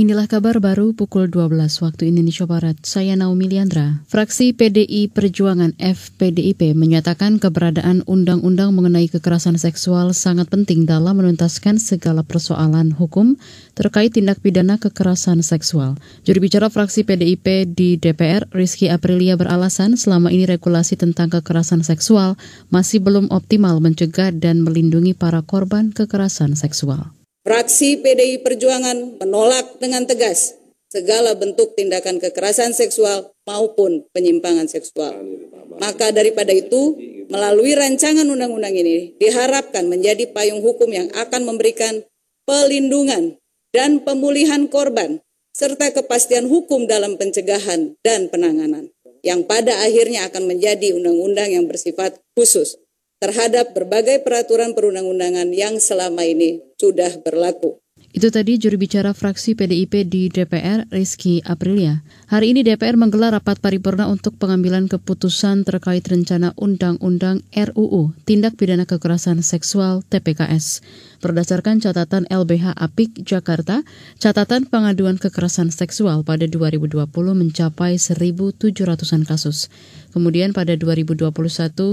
Inilah kabar baru pukul 12 waktu Indonesia Barat. Saya Naomi Liandra. Fraksi PDI Perjuangan FPDIP menyatakan keberadaan undang-undang mengenai kekerasan seksual sangat penting dalam menuntaskan segala persoalan hukum terkait tindak pidana kekerasan seksual. Juru bicara fraksi PDIP di DPR, Rizky Aprilia beralasan selama ini regulasi tentang kekerasan seksual masih belum optimal mencegah dan melindungi para korban kekerasan seksual. Fraksi PDI Perjuangan menolak dengan tegas segala bentuk tindakan kekerasan seksual maupun penyimpangan seksual. Maka daripada itu, melalui rancangan undang-undang ini diharapkan menjadi payung hukum yang akan memberikan pelindungan dan pemulihan korban serta kepastian hukum dalam pencegahan dan penanganan yang pada akhirnya akan menjadi undang-undang yang bersifat khusus terhadap berbagai peraturan perundang-undangan yang selama ini sudah berlaku. Itu tadi juru bicara fraksi PDIP di DPR, Rizky Aprilia. Hari ini DPR menggelar rapat paripurna untuk pengambilan keputusan terkait rencana Undang-Undang RUU Tindak Pidana Kekerasan Seksual TPKS. Berdasarkan catatan LBH Apik Jakarta, catatan pengaduan kekerasan seksual pada 2020 mencapai 1.700-an kasus. Kemudian pada 2021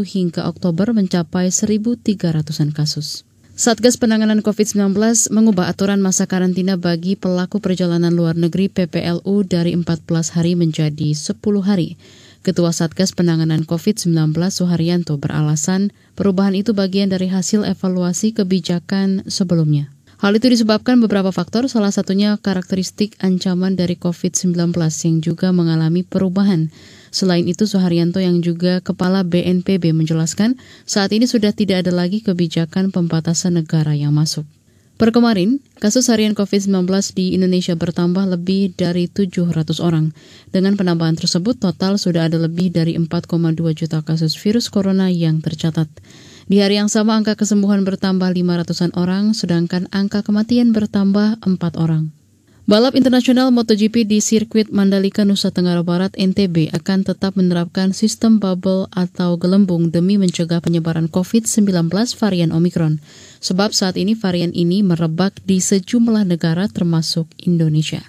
hingga Oktober mencapai 1.300-an kasus. Satgas Penanganan COVID-19 mengubah aturan masa karantina bagi pelaku perjalanan luar negeri PPLU dari 14 hari menjadi 10 hari. Ketua Satgas Penanganan COVID-19 Suharyanto beralasan perubahan itu bagian dari hasil evaluasi kebijakan sebelumnya. Hal itu disebabkan beberapa faktor, salah satunya karakteristik ancaman dari COVID-19 yang juga mengalami perubahan. Selain itu, Soeharyanto yang juga Kepala BNPB menjelaskan saat ini sudah tidak ada lagi kebijakan pembatasan negara yang masuk. Per kemarin, kasus harian COVID-19 di Indonesia bertambah lebih dari 700 orang. Dengan penambahan tersebut, total sudah ada lebih dari 4,2 juta kasus virus corona yang tercatat. Di hari yang sama, angka kesembuhan bertambah 500-an orang, sedangkan angka kematian bertambah 4 orang. Balap internasional MotoGP di sirkuit Mandalika Nusa Tenggara Barat NTB akan tetap menerapkan sistem bubble atau gelembung demi mencegah penyebaran COVID-19 varian Omicron. Sebab saat ini varian ini merebak di sejumlah negara termasuk Indonesia.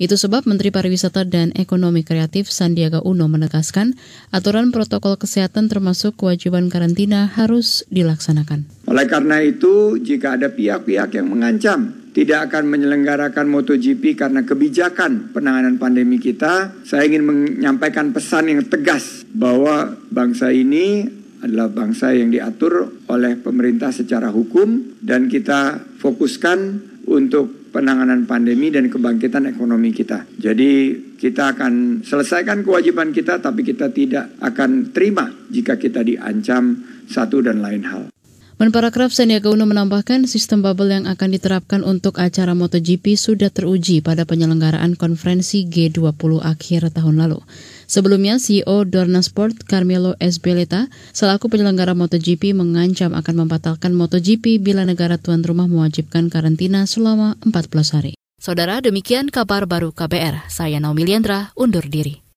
Itu sebab Menteri Pariwisata dan Ekonomi Kreatif Sandiaga Uno menegaskan aturan protokol kesehatan termasuk kewajiban karantina harus dilaksanakan. Oleh karena itu, jika ada pihak-pihak yang mengancam tidak akan menyelenggarakan MotoGP karena kebijakan penanganan pandemi kita, saya ingin menyampaikan pesan yang tegas bahwa bangsa ini adalah bangsa yang diatur oleh pemerintah secara hukum dan kita fokuskan untuk penanganan pandemi dan kebangkitan ekonomi kita. Jadi kita akan selesaikan kewajiban kita tapi kita tidak akan terima jika kita diancam satu dan lain hal. Menparakraf Sandiaga Uno menambahkan sistem bubble yang akan diterapkan untuk acara MotoGP sudah teruji pada penyelenggaraan konferensi G20 akhir tahun lalu. Sebelumnya, CEO Dorna Sport Carmelo Esbeleta selaku penyelenggara MotoGP mengancam akan membatalkan MotoGP bila negara tuan rumah mewajibkan karantina selama 14 hari. Saudara, demikian kabar baru KBR. Saya Naomi Liandra, undur diri.